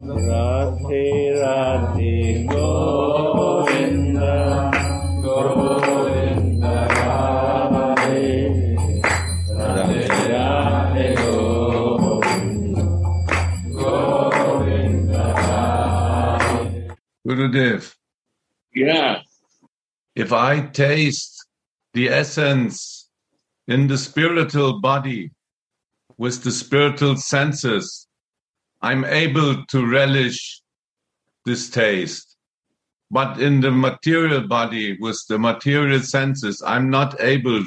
Radhe Radhe Govinda Govinda Radhe Radhe Radhe Govinda. Govinda Radhe Gurudev, Yeah, if I taste the essence in the spiritual body with the spiritual senses, I'm able to relish this taste. But in the material body with the material senses, I'm not able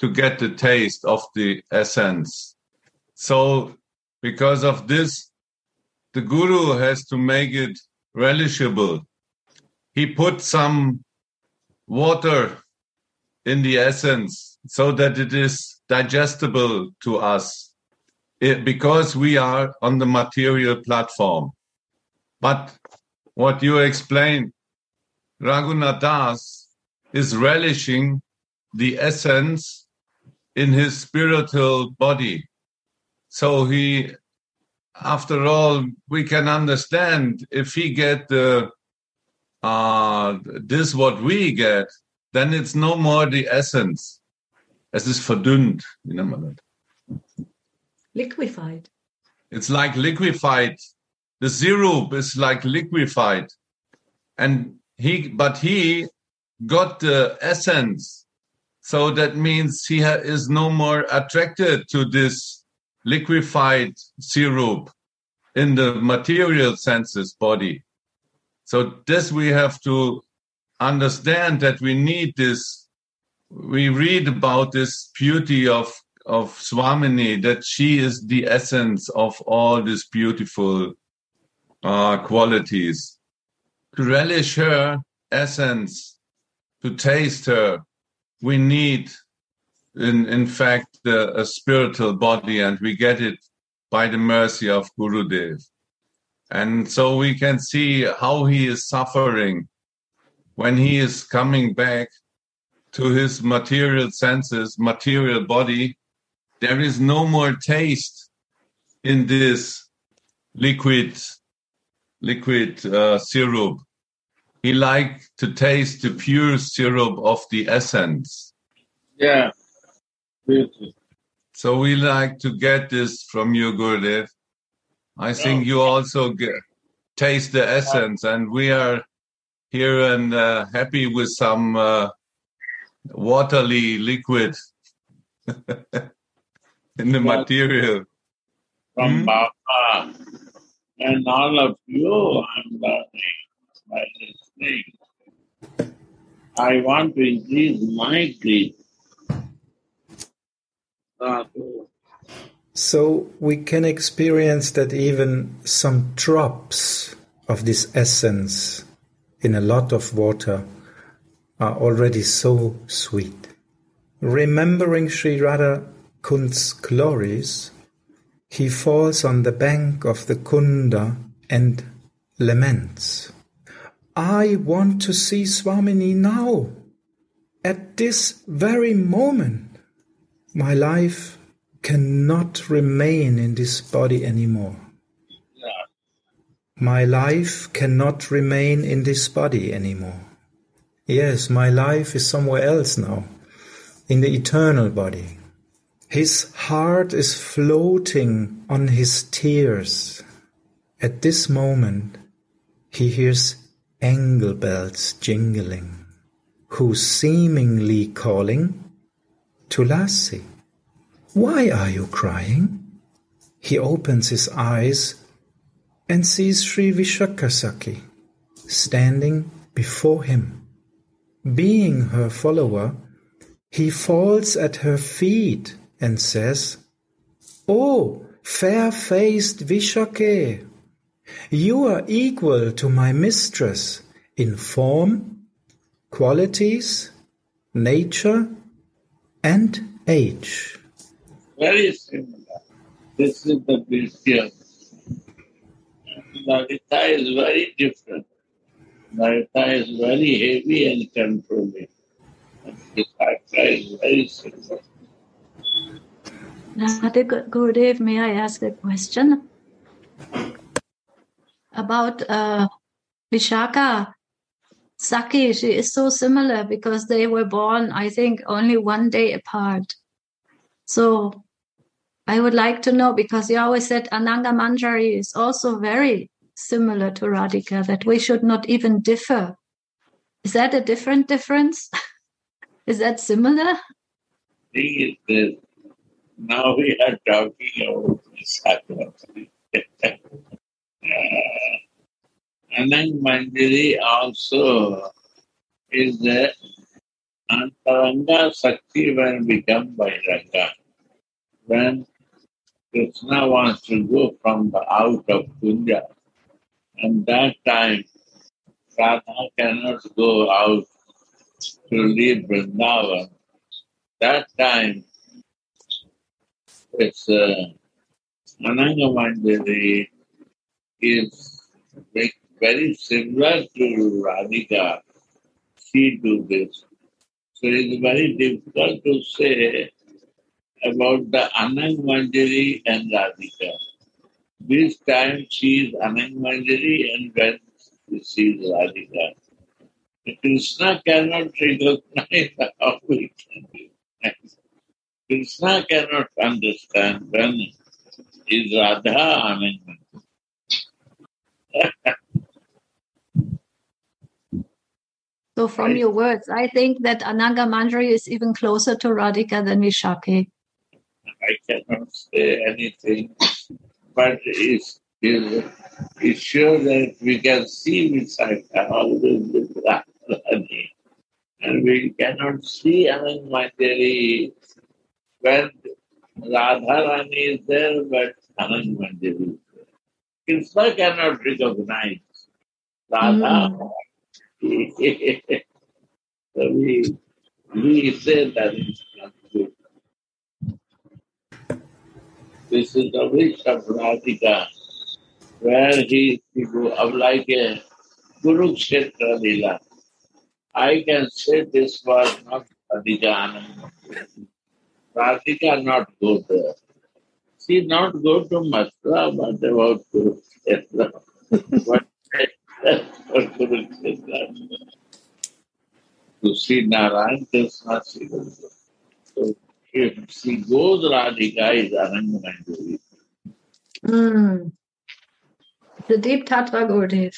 to get the taste of the essence. So because of this, the guru has to make it relishable. He put some water in the essence so that it is digestible to us it, because we are on the material platform. But what you explained, Raghunath Das is relishing the essence in his spiritual body. So he, after all, we can understand if he get the uh, this what we get, then it's no more the essence. Es ist verdünnt, wie nennt man das? Liquefied. It's like liquefied. The syrup is like liquefied. And he, but he got the essence. So that means he ha- is no more attracted to this liquefied syrup in the material senses body. So this we have to understand that we need this. We read about this beauty of of Swamini that she is the essence of all these beautiful uh, qualities. To relish her essence, to taste her, we need, in in fact, the, a spiritual body, and we get it by the mercy of Gurudev. And so we can see how he is suffering when he is coming back to his material senses, material body. There is no more taste in this liquid, liquid uh, syrup. He like to taste the pure syrup of the essence. yeah. Beautiful. So we like to get this from you, Gurudev. I think you also get, taste the essence, and we are here and uh, happy with some uh, watery liquid in the material. From Hmm? Baba and all of you, I'm learning by listening. I want to increase my greed. So we can experience that even some drops of this essence in a lot of water are already so sweet. Remembering Sri Radha Kund's glories, he falls on the bank of the Kunda and laments. I want to see Swamini now, at this very moment. My life cannot remain in this body anymore. My life cannot remain in this body anymore. Yes, my life is somewhere else now, in the eternal body. His heart is floating on his tears. At this moment, he hears angle bells jingling, who seemingly calling Tulasi. Why are you crying? He opens his eyes and sees Sri Vishakasaki standing before him. Being her follower, he falls at her feet and says, Oh, fair-faced Vishake, you are equal to my mistress in form, qualities, nature, and age. Very similar. This is the beauty Lalita is very different. Lalita is very heavy and controlling. And Visakhya is very simple. Radha Gu- Gurudev, may I ask a question? about uh, Vishaka, Saki, she is so similar because they were born, I think, only one day apart. So I would like to know because you always said Ananga Manjari is also very similar to Radhika, that we should not even differ. Is that a different difference? is that similar? is this. Now we are talking about Sakravati. uh, Anang Manjari also is the Antaranga Sakti when become Vairanga. When Krishna wants to go from the out of Kunja, and that time Radha cannot go out to leave Vrindavan. That time it's uh, is very similar to Radhika. She do this. So it's very difficult to say about the Anang Manjari and Radhika. This time she is Anang Manjari and when she is Radhika. Krishna cannot recognize how we can recognize. Krishna cannot understand when is Radha Manjari. So from your words, I think that Ananga Manjari is even closer to Radhika than Vishaki. I cannot say anything, but it's, it's, it's sure that we can see Visakha always with Radharani. And we cannot see Anang Manjari when Radharani is there, but Anang Manjari is there. Krishna cannot recognize Radha. Hmm. so we, we say that it's not good. This is the wish of Radhika, where he is to go like a Kurukshetra Lila. I can say this was not Radhika Anand. Radhika not go there. She not go to Mathura, but about Kurukshetra. but for Kurukshetra. To see Narayan Krishna, she will go. So if she goes, Radhika is Anang Manjari. Mm. The deep Tatra Gurudev.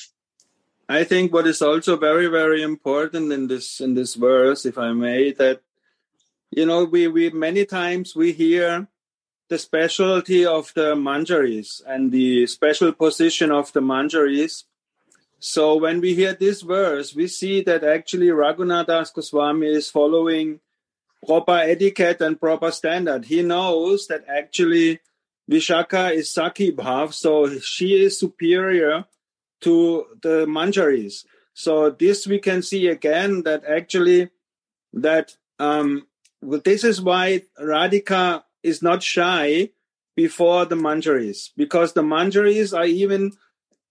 I think what is also very, very important in this in this verse, if I may, that you know we we many times we hear the specialty of the manjaris and the special position of the manjaris. So when we hear this verse, we see that actually Raghunath Das Goswami is following proper etiquette and proper standard. He knows that actually Vishaka is Saki Bhav, so she is superior to the manjaris. So this we can see again that actually that um, well, this is why Radhika is not shy before the manjaris because the manjaris are even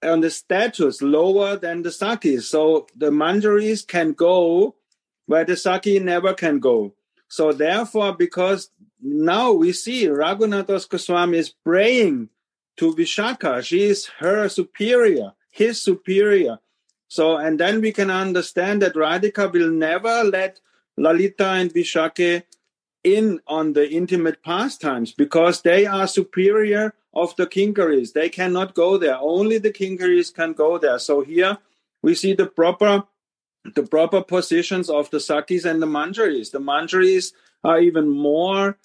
on the status lower than the sakis. So the manjaris can go where the saki never can go. So therefore, because now we see Raghunath Das Goswami is praying to Vishaka, she is her superior, his superior. So, and then we can understand that Radhika will never let Lalita and Vishake in on the intimate pastimes because they are superior of the kinkaris. They cannot go there. Only the kinkaris can go there. So here we see the proper the proper positions of the sakis and the manjaris. The manjaris are even more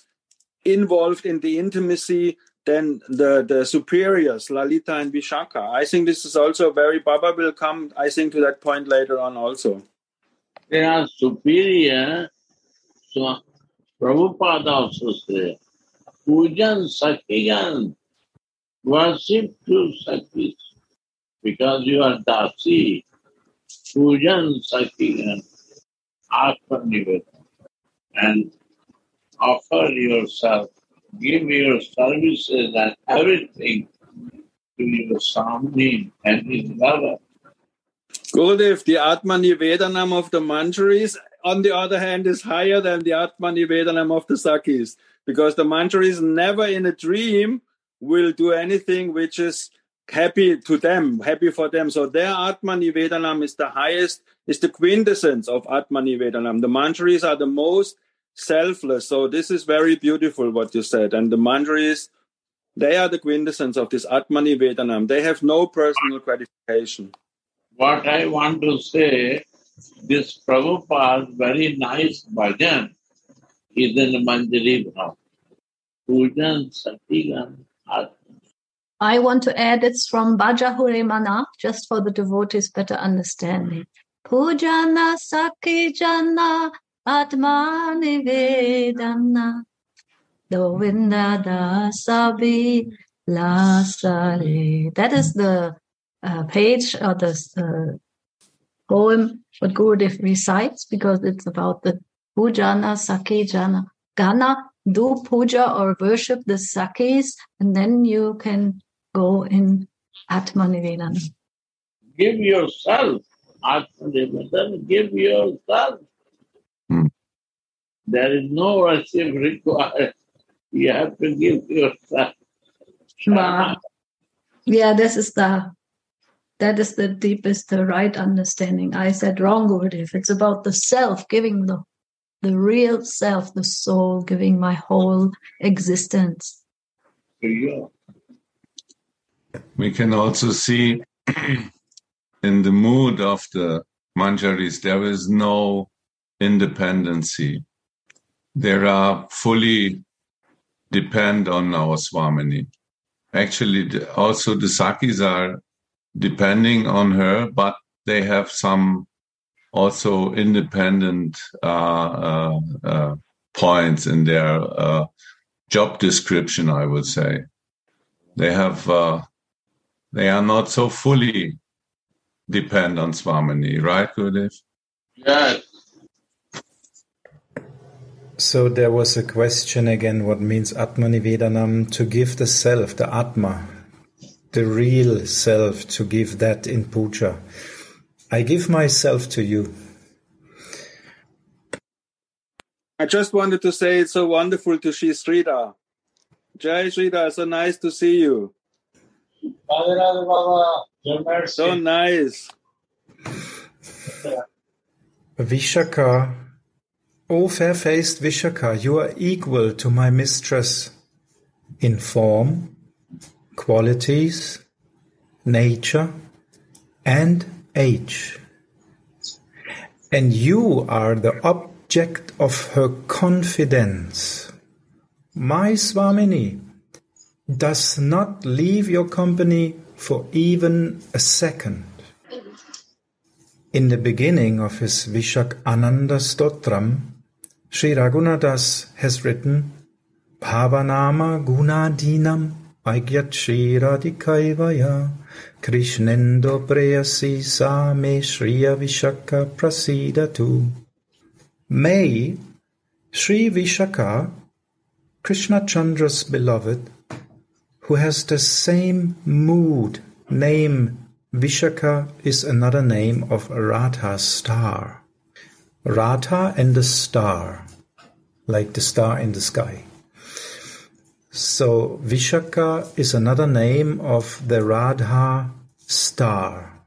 involved in the intimacy than the, the superiors, Lalita and Vishaka. I think this is also very, Baba will come, I think, to that point later on also. They are superior. So Prabhupada also said, Pujan Sakiyan, worship to Sakis, because you are Dasi. Pujan Sakiyan, Atmanivedana, and offer yourself, give your services and everything to your Swami and his lover. Gurudev, the Atma Nivedanam of the Manjaris, on the other hand, is higher than the Atma Nivedanam of the Sakis, because the Manjaris never in a dream will do anything which is happy to them, happy for them. So their Atmani Vedanam is the highest, is the quintessence of Atmani Vedanam. The Manjaris are the most selfless. So this is very beautiful what you said. And the Manjaris, they are the quintessence of this Atmani Vedanam. They have no personal gratification. What I want to say, this Prabhupada's very nice bhajan is in Manjari Bhav. Pujan Satigan. I want to add it's from Bhaja Hurimana, just for the devotees' better understanding. Pujana Sakijana Atmani Vedana Govinda Dasabi Lasare. That is the uh, page or the uh, poem what Gurudev recites because it's about the Pujana Sakijana. Gana, do puja or worship the Sakis, and then you can go in Atmanivedana. Give yourself. Atmanivedana, give yourself. Hmm. There is no worship required. You have to give yourself. Wow. Yeah, this is the that is the deepest, the right understanding. I said wrong, Gurudev. It's about the self, giving the the real self, the soul, giving my whole existence. to. We can also see in the mood of the Manjaris, there is no independency. They are fully depend on our Swamini. Actually, also the Sakis are depending on her, but they have some also independent uh, uh, uh, points in their uh, job description, I would say. They have uh, they are not so fully depend on Swamini, right, Gurudev? Yes. So there was a question again what means Atmanivedanam to give the self, the Atma, the real self, to give that in puja. I give myself to you. I just wanted to say it's so wonderful to see Srida. Jai Srida, so nice to see you. Radhe Radhe Baba. So nice. Vishaka, O fair-faced Vishaka, you are equal to my mistress in form, qualities, nature, and age. And you are the object of her confidence. My Swamini does not leave your company for even a second. In the beginning of his Vishak Ananda Stotram, Sri Raghunath Das has written Bhavanama Gunadinam Aigyat Radhikaivaya Krishnendo Preyasi Sa Me Shriya Vishaka Prasidatu. May Sri Vishaka, Krishna Chandra's beloved, who has the same mood, name Vishaka is another name of Radha's star. Radha and the star, like the star in the sky. So Vishaka is another name of the Radha star.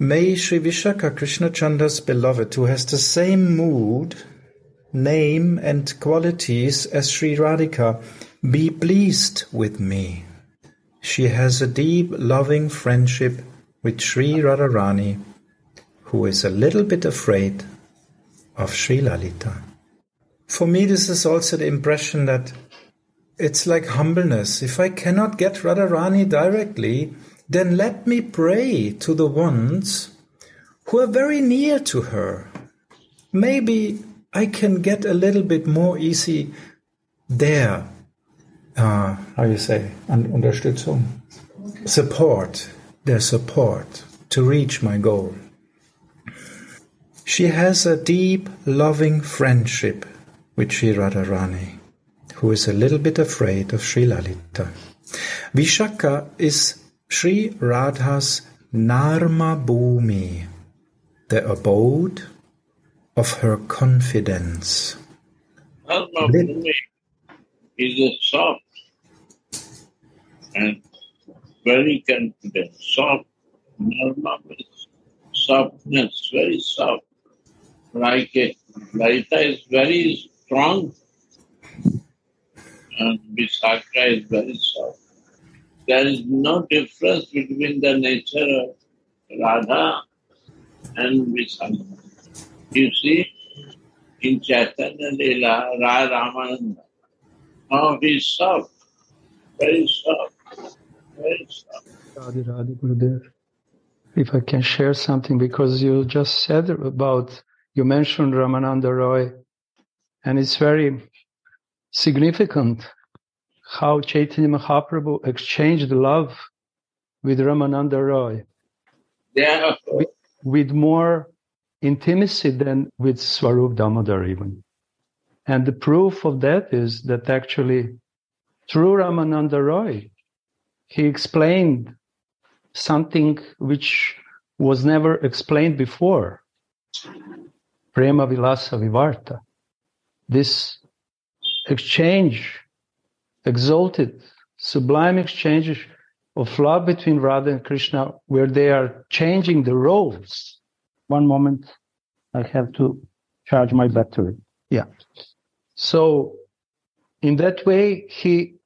May Sri Vishaka Krishna Chandra's beloved, who has the same mood, name, and qualities as Sri Radhika, be pleased with me. She has a deep, loving friendship with Sri Radharani, who is a little bit afraid of Sri Lalita. For me, this is also the impression that it's like humbleness. If I cannot get Radharani directly, then let me pray to the ones who are very near to her. Maybe I can get a little bit more easy there. Uh, how you say? Un- Unterstützung. Support. Their support to reach my goal. She has a deep, loving friendship with Sri Radharani, who is a little bit afraid of Sri Lalita. Vishaka is Sri Radha's Narma Bhumi, the abode of her confidence. Lit- Bhumi is a soft and very confident, soft, normal, softness, very soft. Like a Lalita is very strong and Vishaka is very soft. There is no difference between the nature of Radha and Vishaka. You see, in Chaitanya Leela, Radha Ramananda, how he is soft, very soft, very soft. Radhe Radhe Gurudev. If I can share something, because you just said about, you mentioned Ramananda Roy, and it's very significant how Chaitanya Mahaprabhu exchanged love with Ramananda Roy Yeah, with, with more intimacy than with Swarup Damodar even. And the proof of that is that actually through Ramananda Roy, he explained something which was never explained before. Prema Vilasa Vivarta. This exchange, exalted, sublime exchange of love between Radha and Krishna, where they are changing the roles. One moment, I have to charge my battery. Yeah. So, in that way, he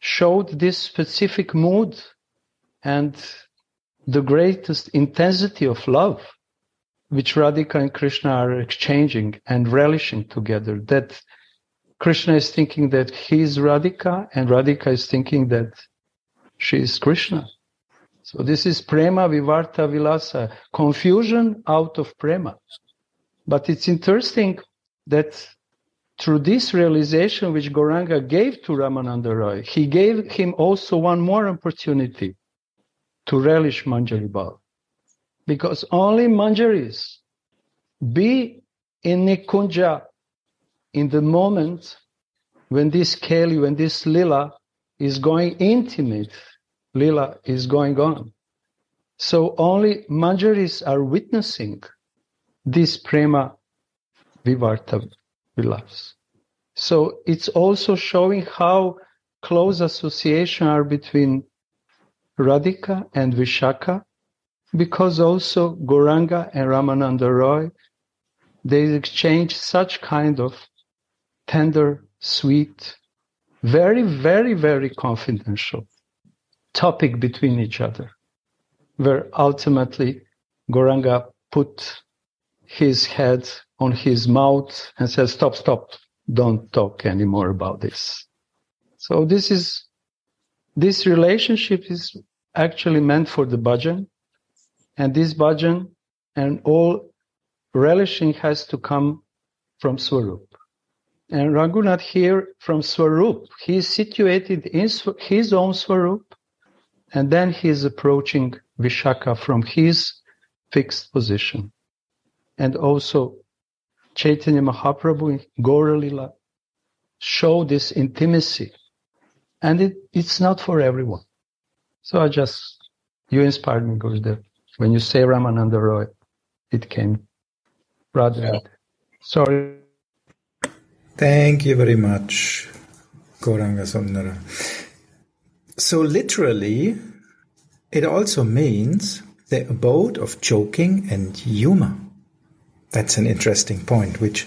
showed this specific mood and the greatest intensity of love which Radhika and Krishna are exchanging and relishing together. That Krishna is thinking that he is Radhika and Radhika is thinking that she is Krishna. So this is prema vivarta vilasa, confusion out of prema. But it's interesting that through this realization which Gauranga gave to Ramananda Roy, he gave him also one more opportunity to relish Manjari Bhav. Because only Manjaris be in Nikunja in the moment when this Kali, when this Lila is going intimate, Lila is going on. So only Manjaris are witnessing this Prema Vivarta Vilas. So it's also showing how close association are between Radhika and Vishaka, because also Gauranga and Ramananda Roy, they exchange such kind of tender, sweet, very, very, very confidential topic between each other, where ultimately Gauranga put his head on his mouth and says, stop, stop, don't talk anymore about this. So this is, this relationship is actually meant for the bhajan and this bhajan and all relishing has to come from Swarup. And Raghunath here from Swarup, he is situated in his own Swarup, and then he is approaching Vishaka from his fixed position. And also Chaitanya Mahaprabhu in Gauralila show this intimacy. And it, it's not for everyone. So I just, you inspired me, Gurudev. When you say Ramananda Roy, it came rather. Sorry. Thank you very much, Gauranga Sundara. So literally, it also means the abode of joking and humor. That's an interesting point, which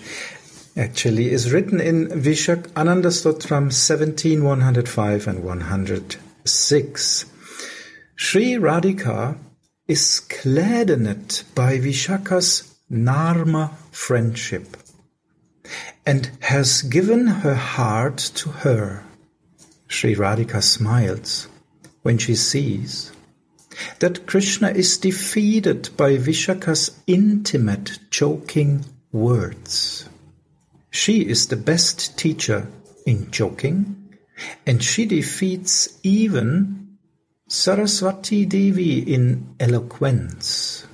actually is written in Vishak Ananda Stotram 17, 105 and 106. Sri Radhika is gladdened by Vishaka's Narma friendship and has given her heart to her. Sri Radhika smiles when she sees that Krishna is defeated by Vishaka's intimate joking words. She is the best teacher in joking, and she defeats even Saraswati Devi in eloquence.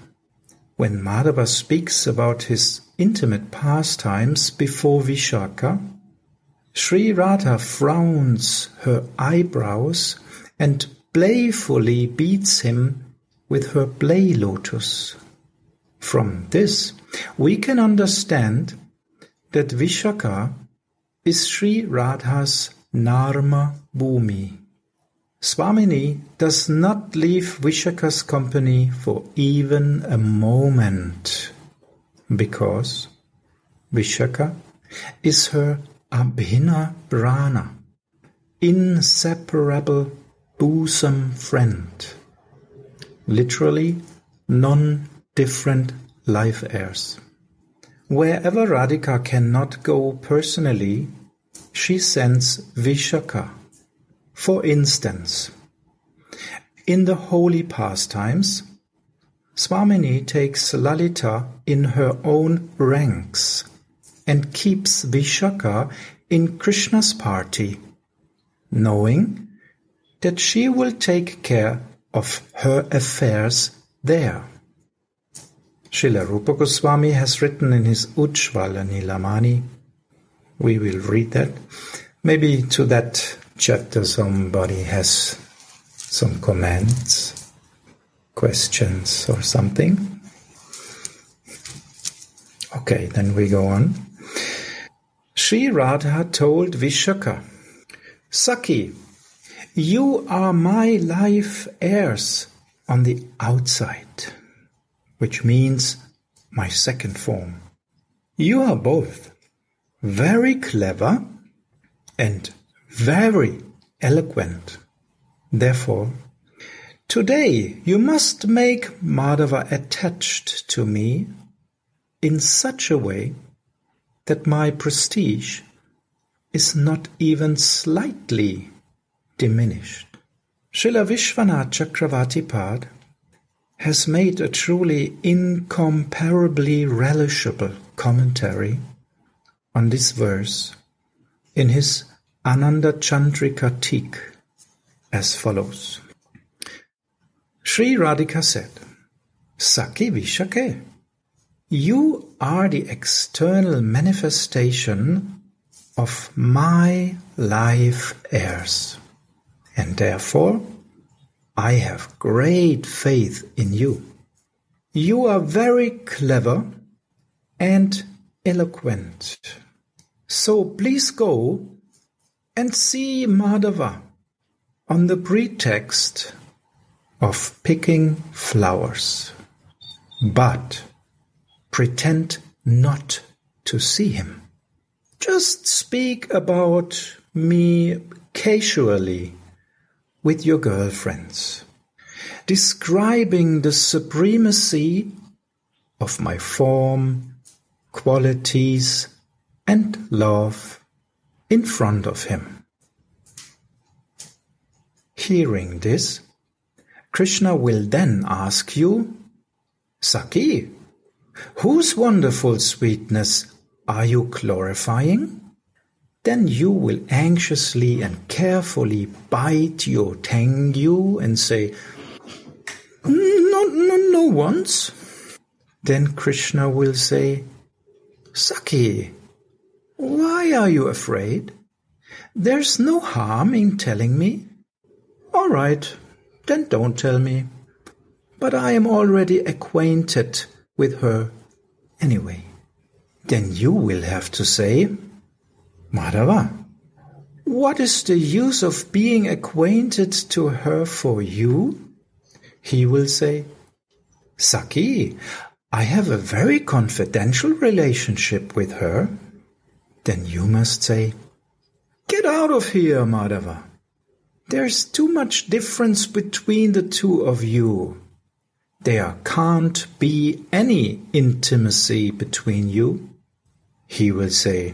When Madhava speaks about his intimate pastimes before Vishaka, Sri Radha frowns her eyebrows and playfully beats him with her play lotus. From this, we can understand that Vishaka is Sri Radha's Narma Bhumi. Swamini does not leave Vishaka's company for even a moment because Vishaka is her abhina prana, inseparable bosom friend, literally non-different life airs. Wherever Radhika cannot go personally, she sends Vishaka for instance, in the holy pastimes, Swamini takes Lalita in her own ranks and keeps Vishaka in Krishna's party, knowing that she will take care of her affairs there. Srila Rupa Goswami has written in his Ujjvala Nilamani, we will read that, maybe to that chapter somebody has some comments, questions, or something? Okay, then we go on. Sri Radha told Vishaka, Saki, you are my life airs on the outside, which means my second form. You are both very clever and very eloquent. Therefore, today you must make Madhava attached to me in such a way that my prestige is not even slightly diminished. Srila Vishwanath Chakravarti Pad has made a truly incomparably relishable commentary on this verse in his Ananda Chandrika Teek as follows. Sri Radhika said, Saki Vishake, you are the external manifestation of my life airs, and therefore I have great faith in you. You are very clever and eloquent. So please go and see Madhava on the pretext of picking flowers, but pretend not to see him. Just speak about me casually with your girlfriends, describing the supremacy of my form, qualities, and love in front of him. Hearing this, Krishna will then ask you, Saki, whose wonderful sweetness are you glorifying? Then you will anxiously and carefully bite your tengu and say, No, no, no once. Then Krishna will say, Saki, why are you afraid? There's no harm in telling me. All right, then don't tell me. But I am already acquainted with her anyway. Then you will have to say, Madhava, what is the use of being acquainted to her for you? He will say, Saki, I have a very confidential relationship with her then you must say, Get out of here, Madhava. There's too much difference between the two of you. There can't be any intimacy between you. He will say,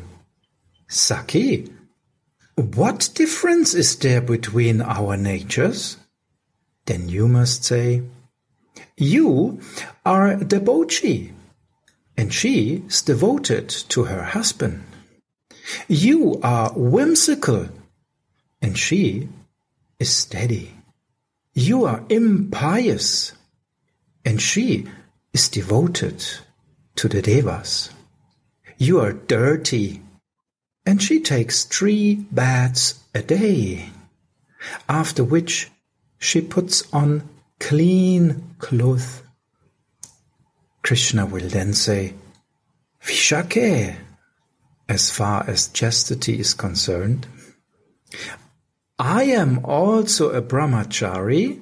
Saki, what difference is there between our natures? Then you must say, You are devotee, and she is devoted to her husband. You are whimsical, and she is steady. You are impious, and she is devoted to the Devas. You are dirty, and she takes three baths a day, after which she puts on clean clothes. Krishna will then say, Vishake, as far as chastity is concerned, I am also a brahmachari.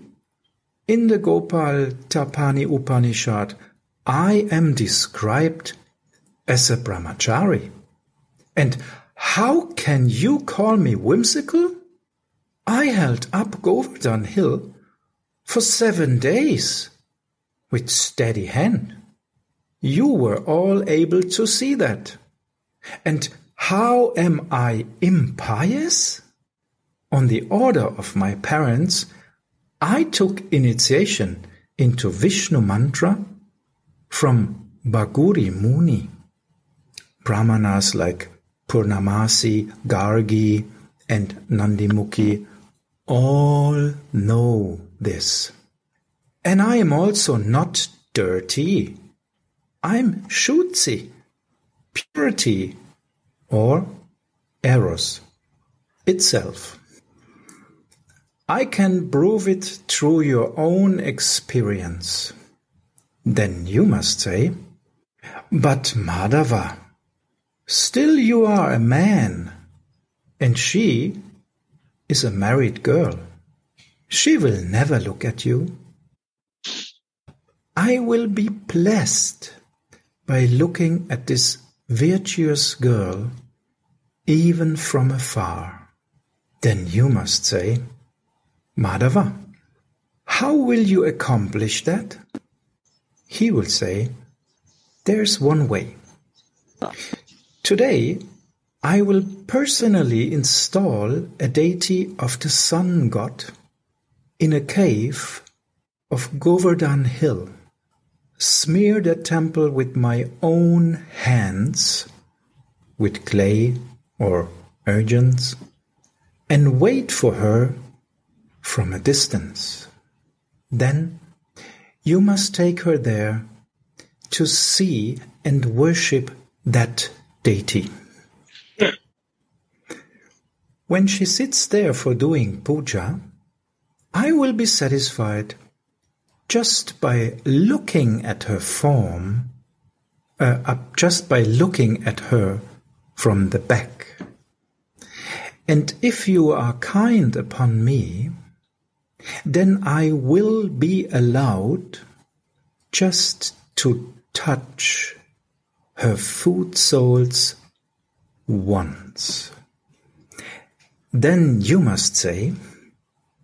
In the Gopal Tapani Upanishad, I am described as a brahmachari. And how can you call me whimsical? I held up Govardhan Hill for seven days with steady hand. You were all able to see that. And how am I impious? On the order of my parents, I took initiation into Vishnu mantra from Bhaguri Muni. Brahmanas like Purnamasi, Gargi, and Nandimukhi all know this. And I am also not dirty. I'm Shuchi, purity, or eros itself. I can prove it through your own experience. Then you must say, But Madhava, still you are a man, and she is a married girl. She will never look at you. I will be blessed by looking at this virtuous girl even from afar. Then you must say, Madhava, how will you accomplish that? He will say, There's one way. Today, I will personally install a deity of the sun god in a cave of Govardhan Hill. Smear the temple with my own hands, with clay or urgence, and wait for her from a distance. Then you must take her there to see and worship that deity. When she sits there for doing puja, I will be satisfied just by looking at her form, uh, just by looking at her from the back. And if you are kind upon me, then I will be allowed just to touch her foot soles once. Then you must say,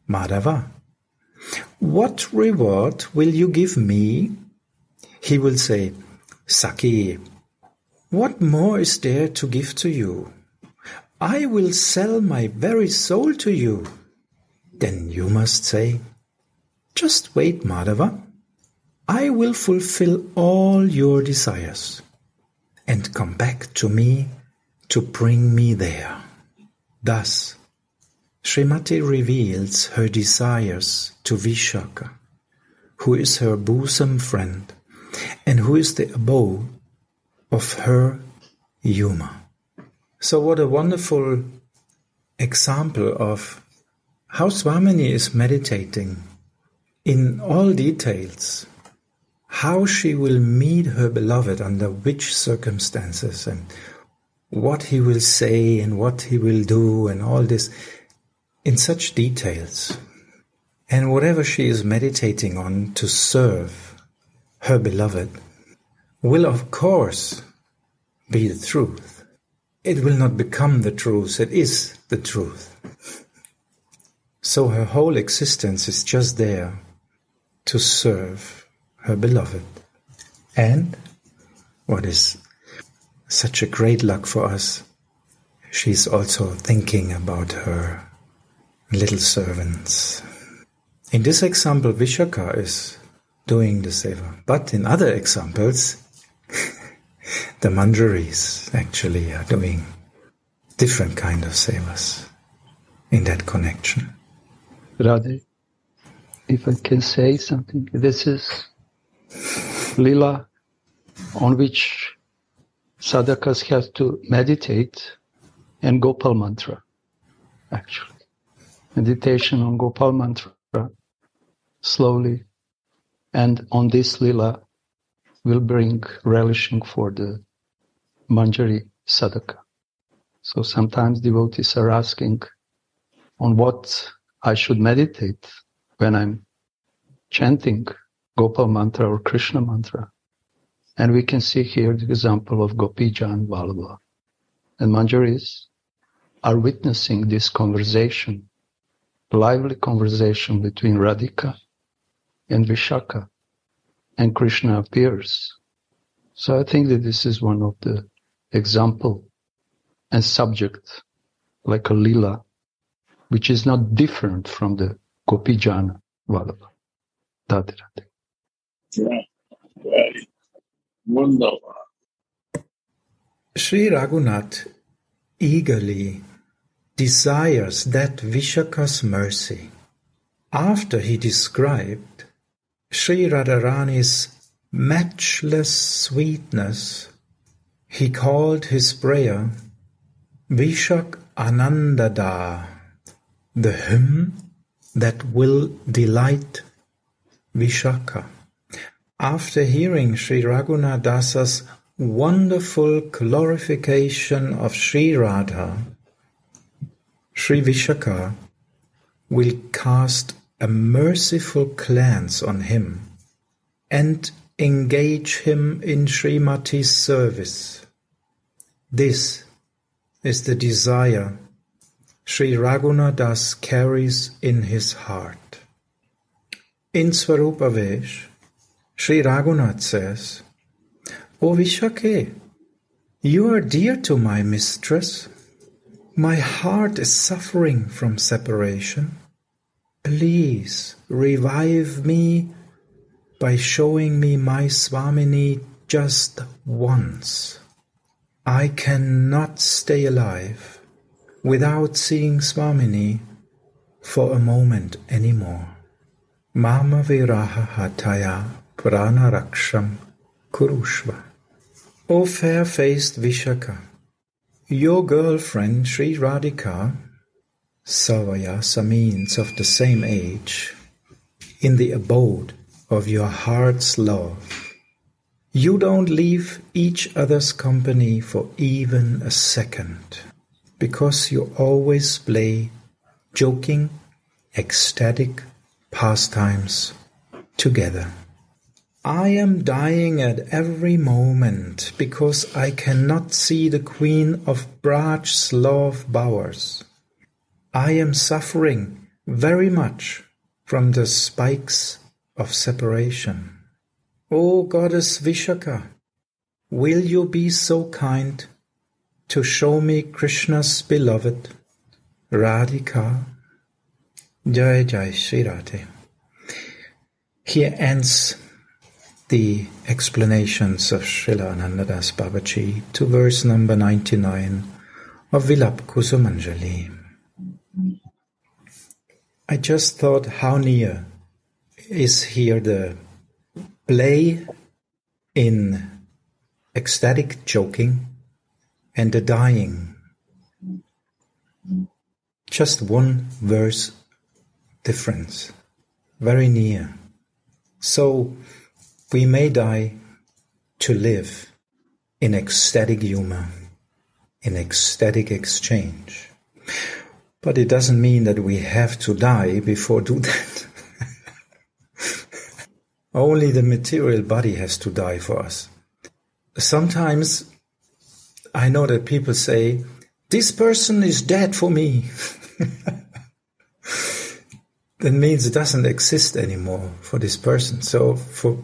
Madhava, what reward will you give me? He will say, Saki, what more is there to give to you? I will sell my very soul to you. Then you must say, Just wait, Madhava. I will fulfill all your desires and come back to me to bring me there. Thus, Srimati reveals her desires to Vishaka, who is her bosom friend and who is the abode of her Yuma. So, what a wonderful example of how Swamini is meditating in all details how she will meet her beloved under which circumstances and what he will say and what he will do and all this in such details. And whatever she is meditating on to serve her beloved will of course be the truth. It will not become the truth, it is the truth. So her whole existence is just there to serve her beloved. And what is such a great luck for us, she's also thinking about her little servants. In this example, Vishaka is doing the seva, but in other examples, the manjaris actually are doing different kind of sevas in that connection. Radhe, if I can say something, this is lila on which sadhakas have to meditate and Gopal mantra, actually. Meditation on Gopal mantra slowly and on this lila will bring relishing for the Manjari sadhaka. So sometimes devotees are asking, on what I should meditate when I'm chanting Gopal mantra or Krishna mantra. And we can see here the example of Gopijan Vallabha. And Manjaris are witnessing this conversation, lively conversation between Radhika and Vishaka. And Krishna appears. So I think that this is one of the example and subject, like a lila, which is not different from the Gopijana Vallabha. Radhe Radhe. Yeah, very wonderful. Sri Raghunath eagerly desires that Vishaka's mercy. After he described Sri Radharani's matchless sweetness, he called his prayer Vishak Anandada, the hymn that will delight Vishaka. After hearing Sri Raghunath Dasa's wonderful glorification of Sri Radha, Sri Vishaka will cast a merciful glance on him and engage him in Srimati's service. This is the desire Sri Raghunath Das carries in his heart. In Svarupavesh, Sri Raghunath says, O Vishake, you are dear to my mistress. My heart is suffering from separation. Please revive me by showing me my Swamini just once. I cannot stay alive without seeing Swamini for a moment anymore. Mama viraha hataya prana raksham kurushva. O fair-faced Vishaka, your girlfriend Sri Radhika, Savayasa means of the same age, in the abode of your heart's love. You don't leave each other's company for even a second, because you always play joking, ecstatic pastimes together. I am dying at every moment because I cannot see the Queen of Braj's love bowers. I am suffering very much from the spikes of separation. O Goddess Vishaka, will you be so kind to show me Krishna's beloved, Radhika? Jai Jai Shri Radhe. Here ends the explanations of Srila Anantadas Babaji to verse number 99 of Vilap Kusumanjali. I just thought how near is here the play in ecstatic joking and the dying. Just one verse difference, very near. So we may die to live in ecstatic humor, in ecstatic exchange. But it doesn't mean that we have to die before do that. Only the material body has to die for us. Sometimes I know that people say, this person is dead for me. that means it doesn't exist anymore for this person. So for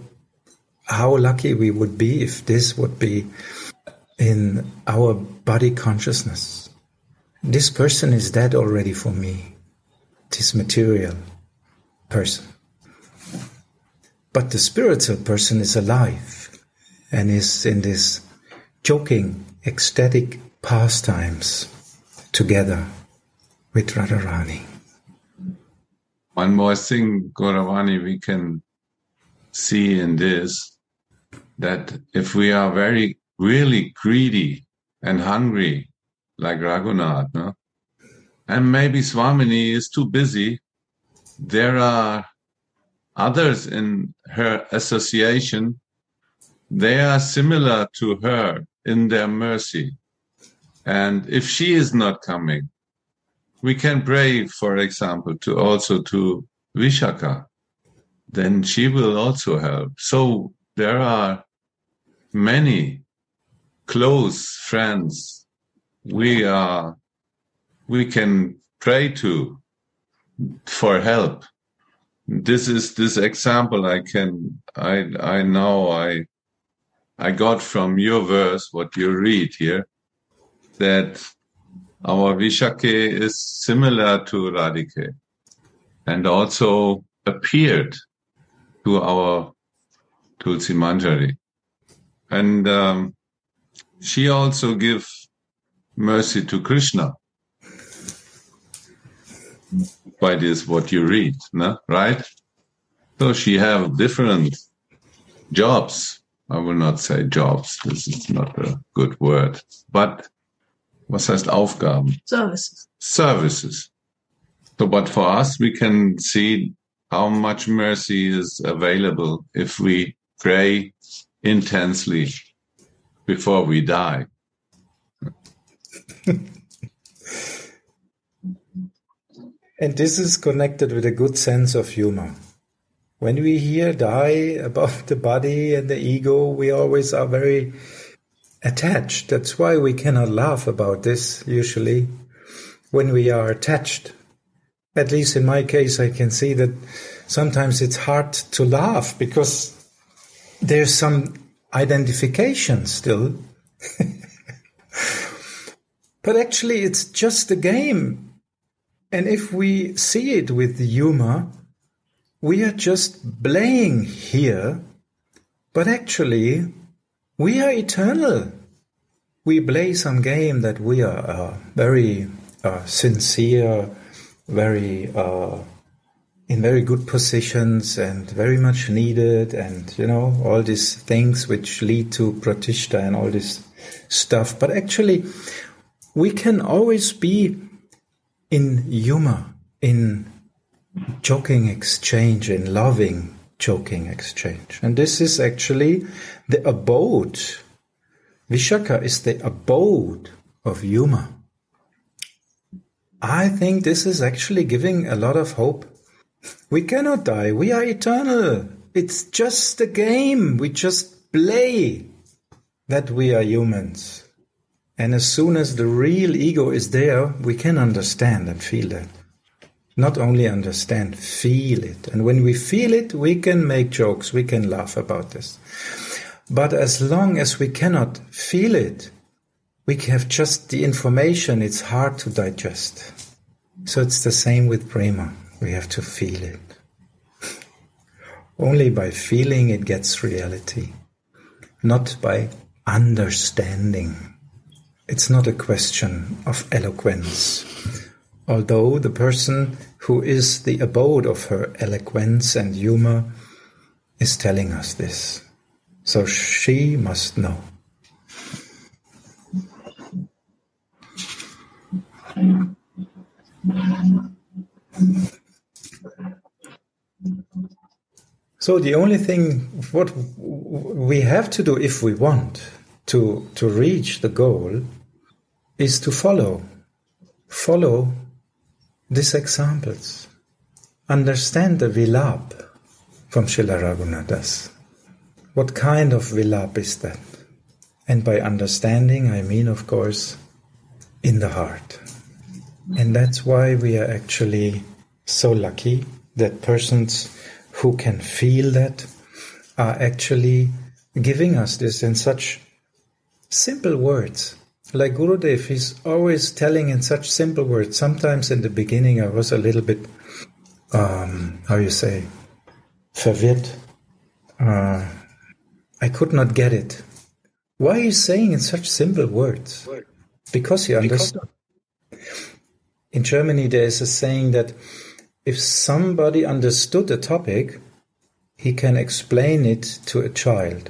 how lucky we would be if this would be in our body consciousness. This person is dead already for me, this material person. But the spiritual person is alive and is in this joking, ecstatic pastimes together with Radharani. One more thing, Gauravani, we can see in this that if we are very, really greedy and hungry, like Raghunath, no? and maybe Swamini is too busy, there are others in her association, they are similar to her in their mercy. And if she is not coming, we can pray, for example, to also to Vishaka. Then she will also help. So there are many close friends we are we can pray to for help this is this example i can i i know i i got from your verse what you read here that our vishake is similar to radhike and also appeared to our tulsi manjari and um, she also give mercy to krishna by this what you read no? right so she have different jobs i will not say jobs this is not a good word but was heißt aufgaben Services. services so but for us we can see how much mercy is available if we pray intensely before we die And this is connected with a good sense of humor. When we hear die about the body and the ego, we always are very attached. That's why we cannot laugh about this usually when we are attached. At least in my case, I can see that sometimes it's hard to laugh because there's some identification still. but actually, it's just a game. And if we see it with humor, we are just playing here, but actually, we are eternal. We play some game that we are uh, very uh, sincere, very uh, in very good positions and very much needed, and you know all these things which lead to pratishta and all this stuff. But actually, we can always be in humor, in joking exchange, in loving joking exchange. And this is actually the abode. Vishaka is the abode of humor. I think this is actually giving a lot of hope. We cannot die. We are eternal. It's just a game. We just play that we are humans. And as soon as the real ego is there, we can understand and feel that. Not only understand, feel it. And when we feel it, we can make jokes, we can laugh about this. But as long as we cannot feel it, we have just the information, it's hard to digest. So it's the same with prema. We have to feel it. Only by feeling it gets reality, not by understanding. It's not a question of eloquence, although the person who is the abode of her eloquence and humor is telling us this. So she must know. So the only thing what we have to do if we want to to reach the goal is to follow follow these examples understand the vilap from Srila Raghunathas what kind of vilap is that? And by understanding I mean of course in the heart. And that's why we are actually so lucky that persons who can feel that are actually giving us this in such simple words. Like Gurudev, he's always telling in such simple words. Sometimes in the beginning, I was a little bit, um, how you say, verwirrt. Uh, I could not get it. Why are you saying in such simple words? Because you understand. In Germany, there is a saying that if somebody understood a topic, he can explain it to a child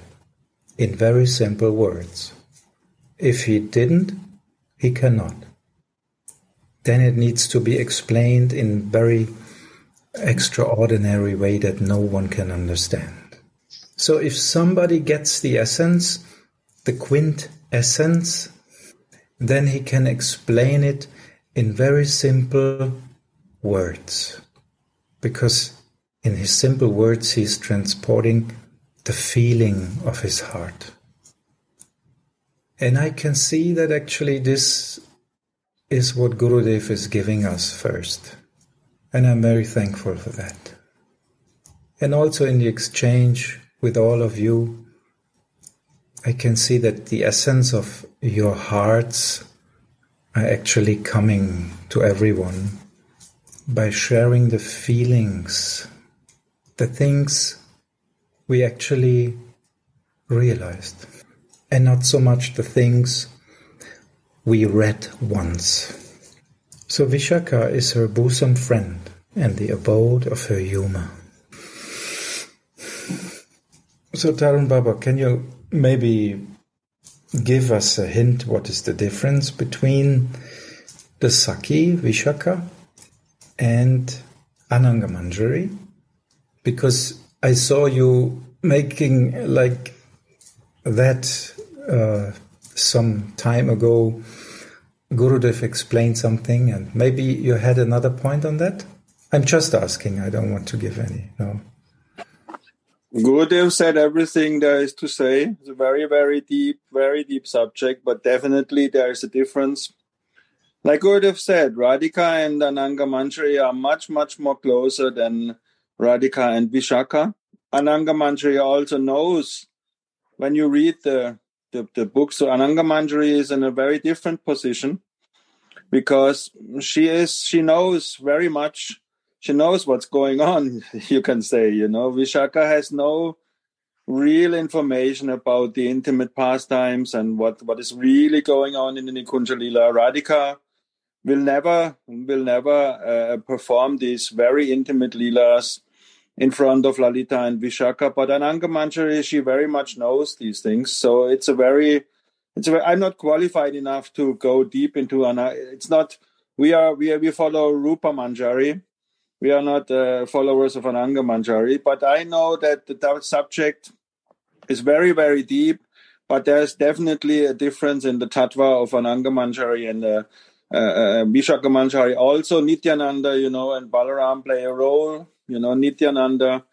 in very simple words. If he didn't, he cannot. Then it needs to be explained in very extraordinary way that no one can understand. So if somebody gets the essence, the quint essence, then he can explain it in very simple words. Because in his simple words, he's transporting the feeling of his heart. And I can see that actually this is what Gurudev is giving us first. And I'm very thankful for that. And also in the exchange with all of you, I can see that the essence of your hearts are actually coming to everyone by sharing the feelings, the things we actually realized, and not so much the things we read once. So Vishaka is her bosom friend and the abode of her humor. So Tarun Baba, can you maybe give us a hint what is the difference between the Saki, Vishaka, and Ananga Manjari? Because I saw you making like that uh, some time ago. Gurudev explained something, and maybe you had another point on that. I'm just asking. I don't want to give any. No. Gurudev said everything there is to say. It's a very, very deep, very deep subject, but definitely there is a difference. Like Gurudev said, Radhika and Ananga Manjari are much, much more closer than Radhika and Vishaka. Ananga Manjari also knows when you read the, the, the book, so Ananga Manjari is in a very different position because she is she knows very much she knows what's going on, you can say, you know. Vishaka has no real information about the intimate pastimes and what, what is really going on in the Nikunja Lila. Radhika will never will never uh, perform these very intimate leelas in front of Lalita and Vishaka, but Ananga Manjari, she very much knows these things. So it's a very, it's a very, I'm not qualified enough to go deep into an. It's not. We are we are, we follow Rupa Manjari, we are not uh, followers of Ananga Manjari, but I know that the subject is very, very deep. But there's definitely a difference in the tattva of Ananga Manjari and uh, uh, uh, Vishaka Manjari. Also, Nityananda, you know, and Balaram play a role. You know, Nityananda's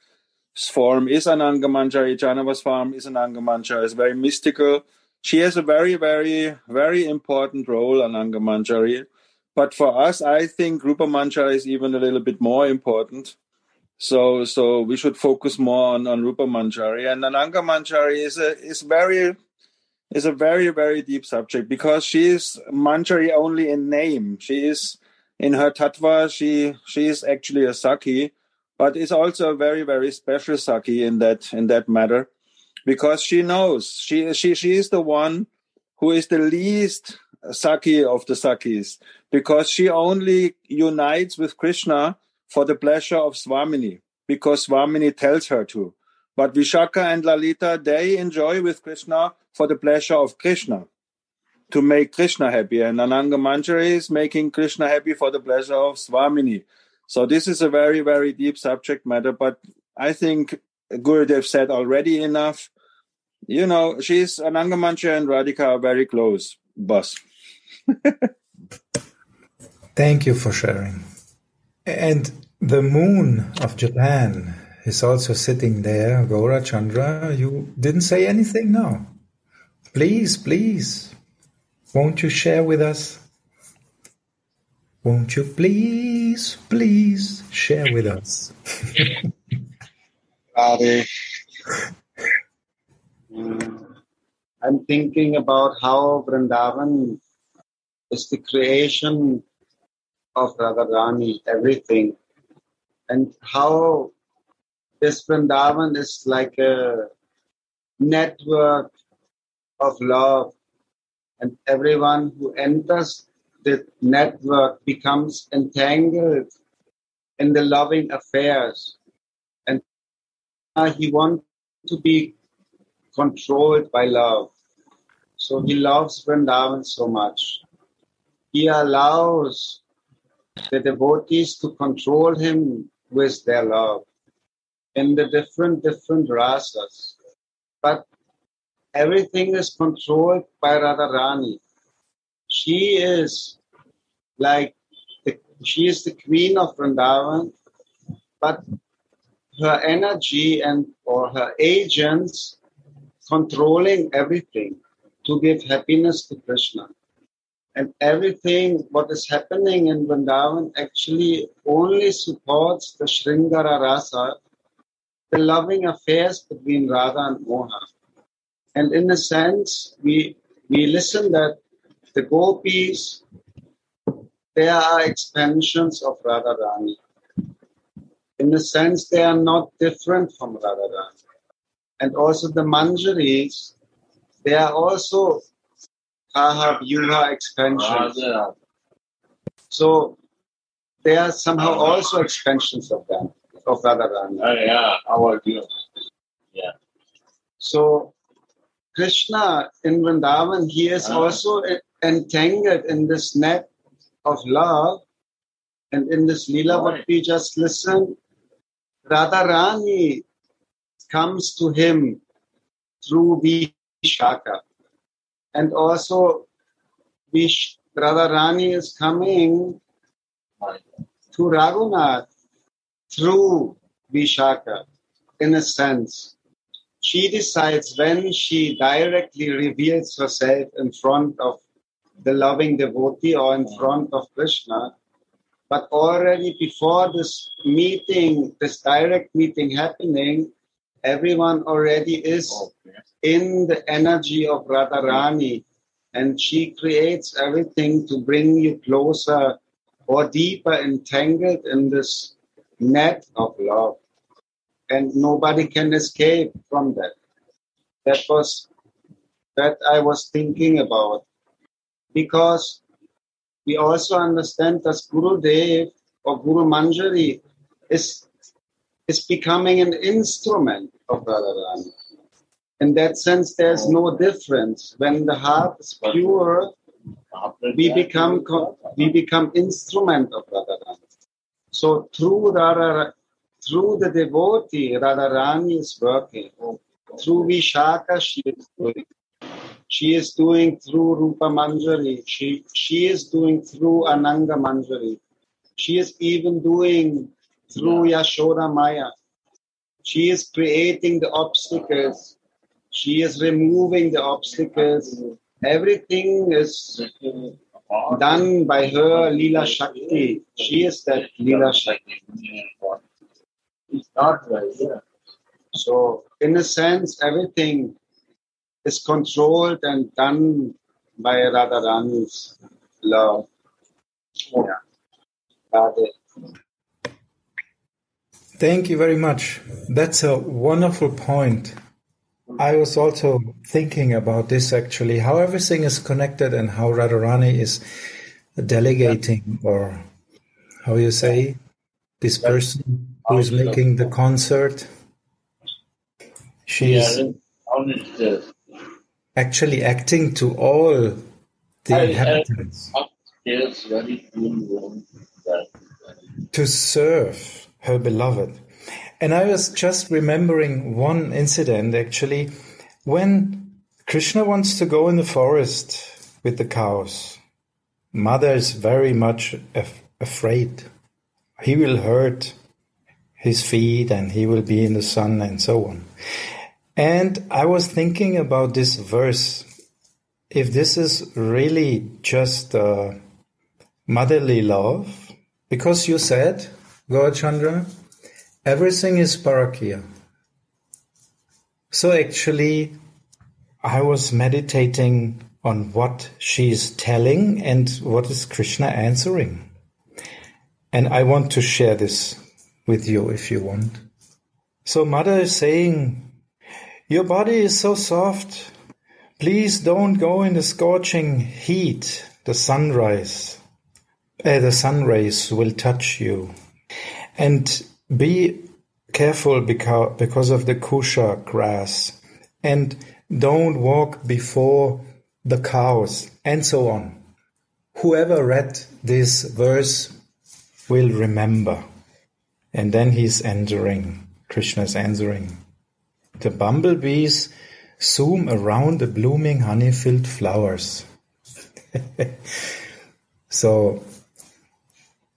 form is an Manjari, Jahnava's form is Ananga Manjari. It's very mystical. She has a very, very, very important role, Ananga Manjari. But for us, I think Rupa Manjari is even a little bit more important. So, so we should focus more on, on Rupa Manjari. And Ananga Manjari is a is very is a very very deep subject because she is Manjari only in name. She is in her tattva. She she is actually a Saki, but is also a very very special Saki in that in that matter, because she knows she she she is the one who is the least Saki of the Sakis because she only unites with Krishna for the pleasure of Swamini because Swamini tells her to. But Vishaka and Lalita, they enjoy with Krishna for the pleasure of Krishna, to make Krishna happy. And Ananga Manjari is making Krishna happy for the pleasure of Swamini. So this is a very, very deep subject matter. But I think Gurudev said already enough. You know, she's Ananga Manjari and Radhika are very close, boss. Thank you for sharing. And the moon of Japan is also sitting there. Gaura Chandra, you didn't say anything now. Please, please, won't you share with us? Won't you please, please share with us? I'm thinking about how Vrindavan is the creation of Radharani, everything, and how this Vrindavan is like a network of love, and everyone who enters the network becomes entangled in the loving affairs, and he wants to be controlled by love. So he loves Vrindavan so much he allows the devotees to control him with their love in the different different rasas. But everything is controlled by Radharani. She is like the, she is the queen of Vrindavan, but her energy and or her agents controlling everything to give happiness to Krishna. And everything what is happening in Vrindavan actually only supports the Sringara Rasa, the loving affairs between Radha and Mohan. And in a sense, we we listen that the gopis, they are expansions of Radharani. In a sense, they are not different from Radharani. And also the manjaris, they are also Kaya Vyuha expansions. So they are somehow also expansions of them, of Radharani. Oh, yeah, our dear. Yeah. So Krishna in Vrindavan, he is Ah. also entangled in this net of love. And in this Leela, what we just listened, Radharani comes to him through Vishaka. And also, Vish, Radharani is coming to Raghunath through Vishaka, in a sense. She decides when she directly reveals herself in front of the loving devotee or in front of Krishna. But already before this meeting, this direct meeting happening, everyone already is in the energy of Radharani and she creates everything to bring you closer or deeper entangled in this net of love. And nobody can escape from that. That was that I was thinking about. Because we also understand that Guru Dev or Guru Manjari is, is becoming an instrument of Radharani. In that sense, there's no difference. When the heart is pure, we become co- we become instrument of Radharani. So through Radha, through the devotee, Radharani is working. Through Vishaka, she is doing. She is doing through Rupa Manjari. She she is doing through Ananga Manjari. She is even doing through Yashoda Maya. She is creating the obstacles. She is removing the obstacles. Everything is done by her Leela Shakti. She is that Leela Shakti. It's not right. Yeah. So, in a sense, everything is controlled and done by Radharani's love. Yeah. Radhe. Thank you very much. That's a wonderful point. I was also thinking about this actually, how everything is connected and how Radharani is delegating or how you say this person who is making the concert. She Yeah, is honest. Actually acting to all the I- I- inhabitants very cool. To serve her beloved. And I was just remembering one incident actually when Krishna wants to go in the forest with the cows. Mother is very much af- afraid. He will hurt his feet and he will be in the sun and so on. And I was thinking about this verse. If this is really just uh, motherly love, because you said, Gaurachandra, everything is parakya. So actually, I was meditating on what she is telling and what is Krishna answering. And I want to share this with you if you want. So mother is saying, your body is so soft. Please don't go in the scorching heat, the sunrise. Uh, the sun rays will touch you. And be careful because, because of the kusha grass. And don't walk before the cows, and so on. Whoever read this verse will remember. And then he's entering, Krishna's answering. The bumblebees zoom around the blooming honey filled flowers. so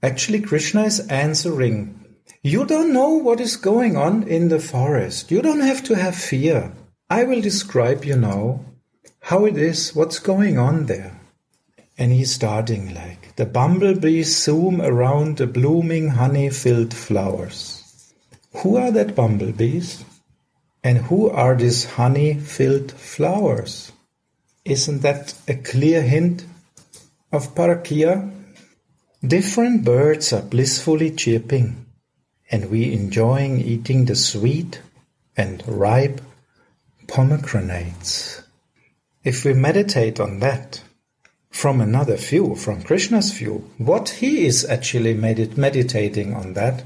Actually, Krishna is answering. You don't know what is going on in the forest. You don't have to have fear. I will describe you now how it is, what's going on there. And he's starting like the bumblebees zoom around the blooming honey filled flowers. Who are that bumblebees? And who are these honey filled flowers? Isn't that a clear hint of Parakya? Different birds are blissfully chirping, and we enjoying eating the sweet and ripe pomegranates. If we meditate on that from another view, from Krishna's view, what he is actually medit- meditating on that,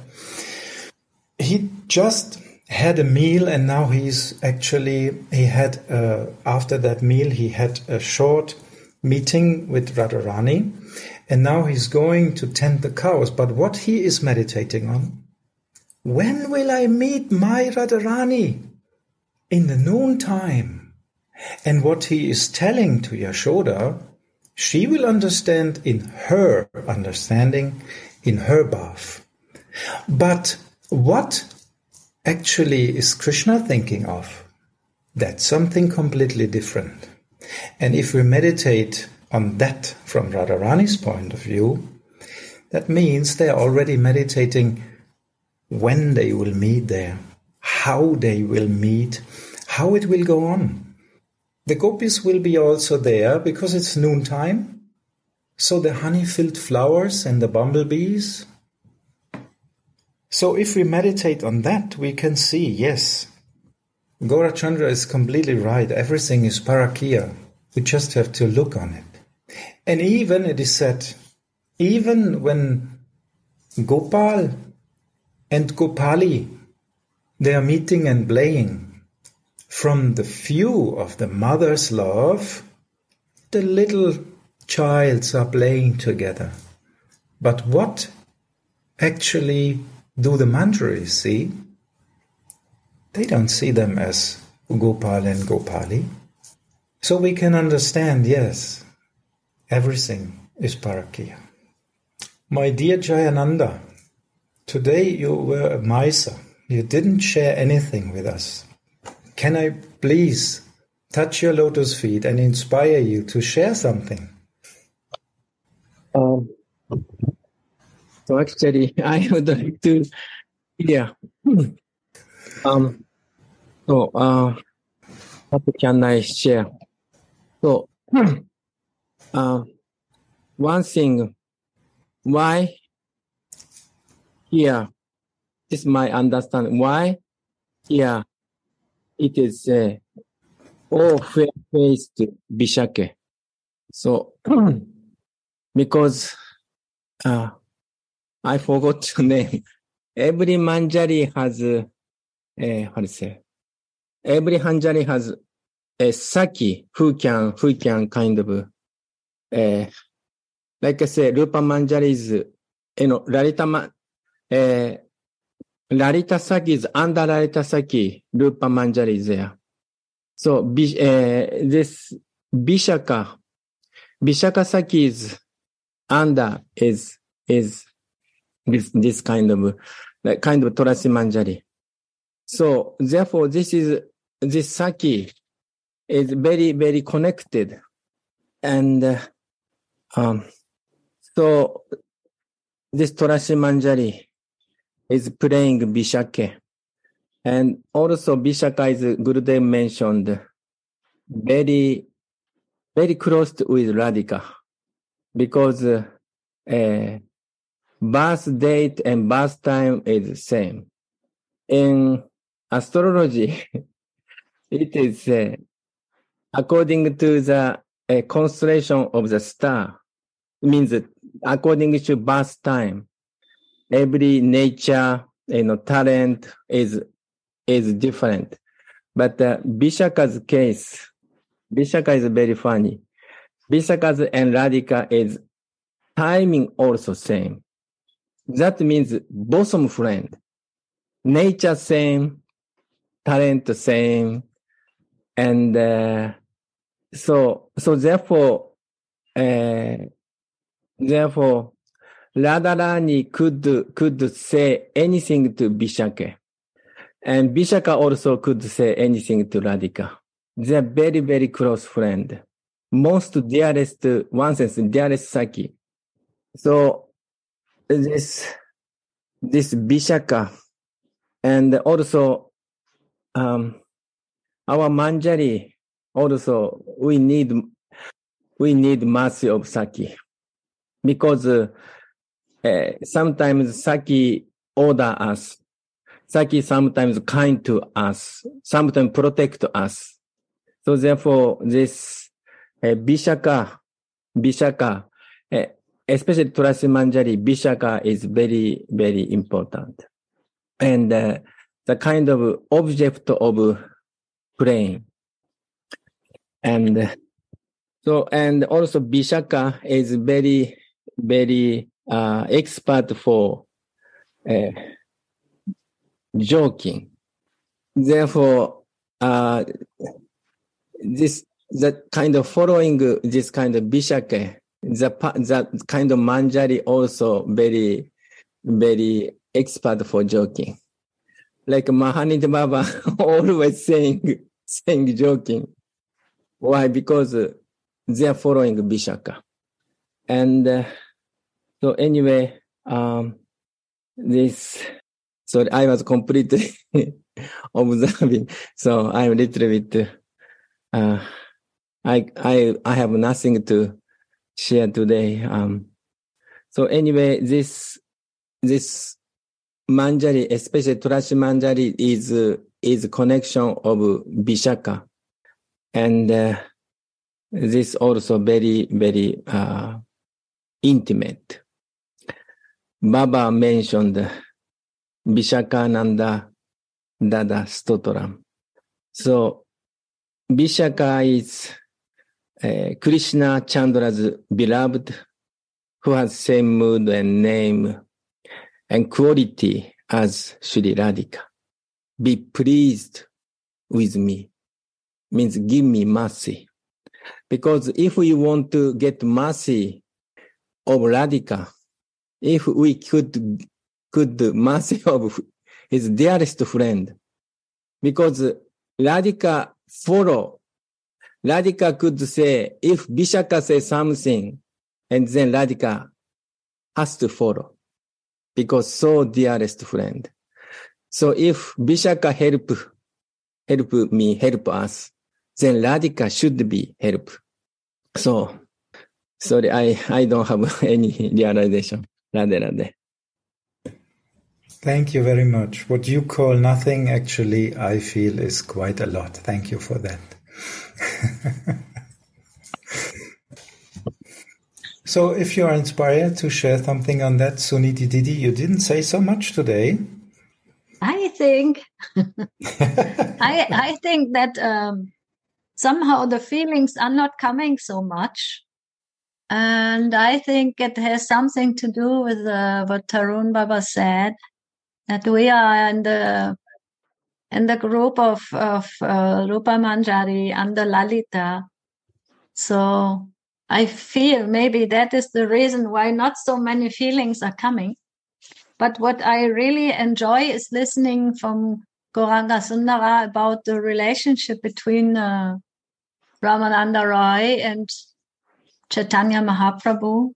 he just had a meal and now he's actually he had uh, after that meal he had a short meeting with Radharani and now he's going to tend the cows. But what he is meditating on when will I meet my Radharani? In the noontime and what he is telling to Yashoda she will understand in her understanding in her bath. But what actually is Krishna thinking of? That's something completely different. And if we meditate on that from Radharani's point of view, that means they are already meditating when they will meet there, how they will meet, how it will go on. The gopis will be also there because it's noontime. So the honey filled flowers and the bumblebees so if we meditate on that, we can see, yes, Gaurachandra is completely right. Everything is parakya. We just have to look on it. And even it is said, even when Gopal and Gopali, they are meeting and playing, from the view of the mother's love, the little childs are playing together. But what actually do the Manjaris see? They don't see them as Gopal and Gopali. So we can understand, yes, everything is Parakya. My dear Jayananda, today you were a miser. You didn't share anything with us. Can I please touch your lotus feet and inspire you to share something? Um, so actually, I would like to, yeah. Um, so, uh, what can I share? So, uh, one thing, why here, this is my understanding, why here it is uh, all fair-faced Bishake. So, because uh, I forgot to name. Every manjari has, uh, how to say? Every manjari has a saki who can, who can kind of, uh, like I say, Rupa manjari is, you know, Lalita, Ma, uh, Lalita saki is under Lalita saki, Rupa manjari is there. So, uh, this Bishaka, Bishaka saki is under is, is this, this kind of, like kind of Tulasi Manjari. So therefore, this is, this Saki is very, very connected. And, uh, um, so this Tulasi Manjari is playing Bishake. And also Bishaka is Gurudev mentioned very, very close with Radhika because uh, uh, birth date and birth time is the same. In astrology, it is uh, according to the uh, constellation of the star. It means according to birth time, every nature, you know, talent is is different. But uh, Bishaka's case, Bishaka is very funny. Bishaka's and Radhika is timing also same. That means bosom friend. Nature same, talent same, and uh, so so therefore, uh, therefore, Radharani could could say anything to Vishaka. And Vishaka also could say anything to Radhika. They're very, very close friend. Most dearest, one sense, dearest Saki. So this, this Vishaka and also, um, our Manjari also, we need, we need mercy of Saki. Because uh, uh, sometimes Saki order us. Saki sometimes kind to us, sometimes protect us. So therefore, this uh, Vishaka, uh, especially Tulasi Manjari, Vishaka is very, very important. And uh, the kind of object of praying. And so, and also Vishaka is very, very uh, expert for uh, joking. Therefore, uh, this that kind of following this kind of bishake, the that kind of manjari also very very expert for joking. Like Mahanid Baba always saying saying joking. Why? Because they are following Bishaka. And uh, so anyway, um, this so I was completely observing. So I'm a little bit, uh, I, I, I have nothing to share today. Um, so anyway, this, this Manjari, especially Tulasi Manjari is, uh, is connection of Vishaka. And, uh, this also very, very, uh, intimate. Baba mentioned Vishakananda Dada Stotram. So, Vishaka is uh, Krishna Chandra's beloved who has same mood and name and quality as Sri Radhika. Be pleased with me means give me mercy. Because if we want to get mercy of Radhika, if we could could mercy of his dearest friend. Because Radhika follow. Radhika could say, if Vishaka says something, and then Radhika has to follow. Because so dearest friend. So if Vishaka help, help me, help us, then Radhika should be help. So, sorry, I, I don't have any realization. Radhe Radhe. Thank you very much. What you call nothing, actually, I feel is quite a lot. Thank you for that. so, if you are inspired to share something on that, Suniti Didi, you didn't say so much today. I think, I I think that um, somehow the feelings are not coming so much, and I think it has something to do with uh, what Tarun Baba said that we are in the in the group of of uh, Rupa Manjari and the Lalita. So I feel maybe that is the reason why not so many feelings are coming. But what I really enjoy is listening from Gauranga Sundara about the relationship between uh, Ramananda Roy and Chaitanya Mahaprabhu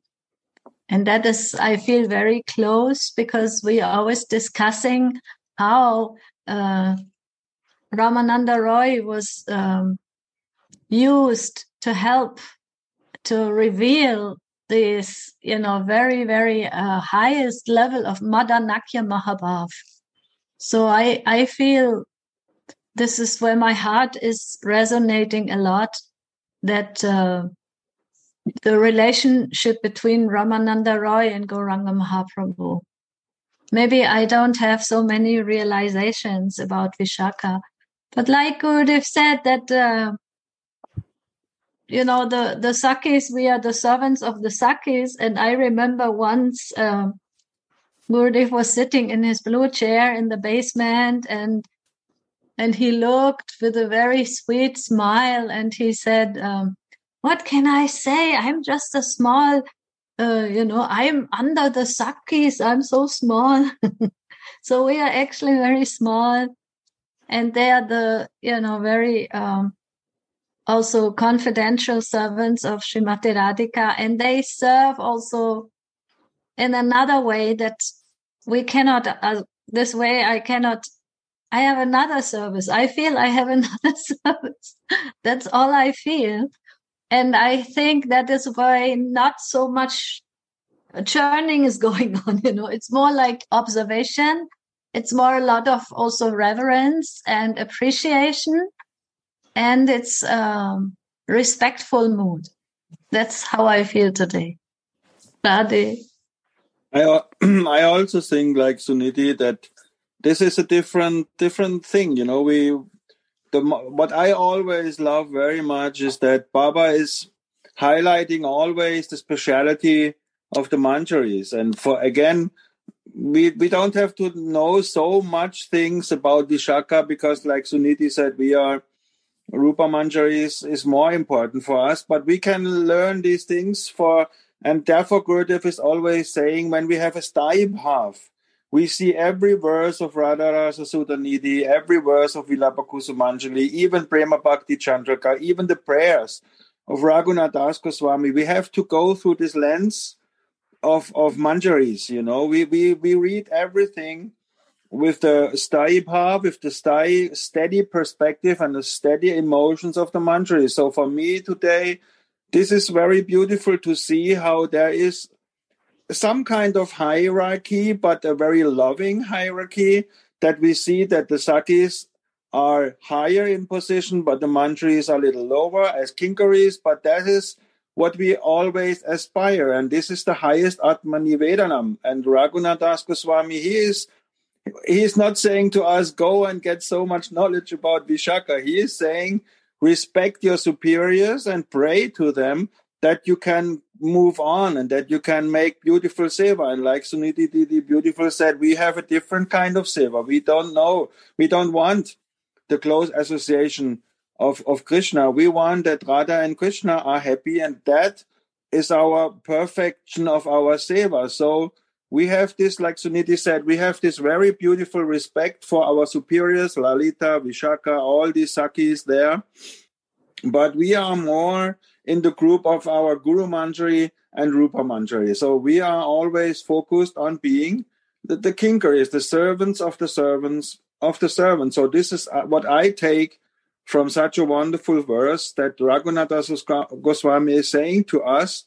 and that is, I feel very close because we are always discussing how uh, Ramananda Roy was um, used to help to reveal this, you know, very, very uh, highest level of Madanakhya Mahabhav. So I, I feel this is where my heart is resonating a lot that uh, the relationship between Ramananda Roy and Gauranga Mahaprabhu. Maybe I don't have so many realizations about Vishaka, but like Gurudev said that, uh, you know, the, the Sakis, we are the servants of the Sakis. And I remember once, um, Gurudev was sitting in his blue chair in the basement and and he looked with a very sweet smile and he said, um, what can I say? I'm just a small uh, you know, I'm under the Sakis, I'm so small. so we are actually very small. And they are the, you know, very um, also confidential servants of Srimati Radhika. And they serve also in another way that we cannot, uh, this way I cannot I have another service. I feel I have another service. That's all I feel. And I think that is why not so much churning is going on. You know, it's more like observation. It's more a lot of also reverence and appreciation. And it's um, respectful mood. That's how I feel today. Radhe. I, I also think like Suniti that this is a different different thing you know we the what i always love very much is that baba is highlighting always the speciality of the manjaris. And for again we we don't have to know so much things about Vishaka because like Suniti said we are Rupa Manjari is, more important for us but we can learn these things for and therefore Gurudev is always saying when we have a sthayi bhav we see every verse of Radharasa Sudha Nidhi, every verse of Vilapa Kusumanjali, even Prema Bhakti Chandrika, even the prayers of Raghunath Das Goswami. We have to go through this lens of, of Manjaris, you know. We, we, we read everything with the sthayi bhav, with the sthayi, steady perspective and the steady emotions of the Manjaris. So for me today, this is very beautiful to see how there is some kind of hierarchy, but a very loving hierarchy that we see that the Sakhis are higher in position, but the Manjaris are a little lower as Kinkaris, but that is what we always aspire. And this is the highest Atmanivedanam. And Raghunath Das Goswami, he is he is not saying to us, go and get so much knowledge about Vishaka. He is saying, respect your superiors and pray to them that you can move on and that you can make beautiful seva. And like Suniti Didi beautiful said, we have a different kind of seva. We don't know. We don't want the close association of, of Krishna. We want that Radha and Krishna are happy and that is our perfection of our seva. So we have this, like Suniti said, we have this very beautiful respect for our superiors, Lalita, Vishaka, all these Sakhis there. But we are more in the group of our Guru Manjari and Rupa Manjari. So we are always focused on being the, the kinkaris, the servants of the servants of the servants. So this is uh, what I take from such a wonderful verse that Raghunatha Goswami is saying to us.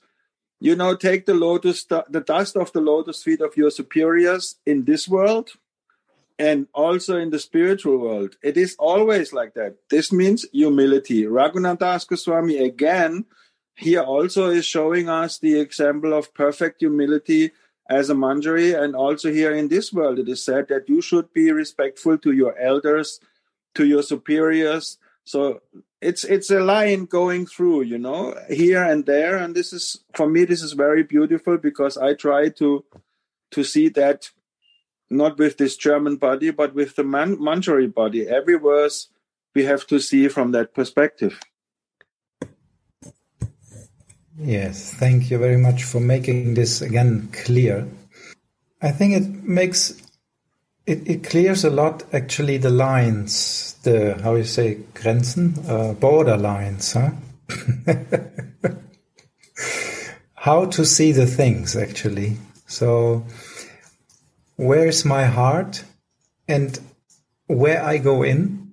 You know, take the lotus, the dust of the lotus feet of your superiors in this world, and also in the spiritual world. It is always like that. This means humility. Raghunath Goswami again here also is showing us the example of perfect humility as a manjari, and also here in this world it is said that you should be respectful to your elders, to your superiors. So it's it's a line going through, you know, here and there, and this is for me this is very beautiful because I try to to see that not with this German body, but with the man- Manjari body. Every verse we have to see from that perspective. Yes, thank you very much for making this again clear. I think it makes it, it clears a lot actually the lines, the how you say Grenzen, uh, border lines, huh? how to see the things actually. So where is my heart and where I go in.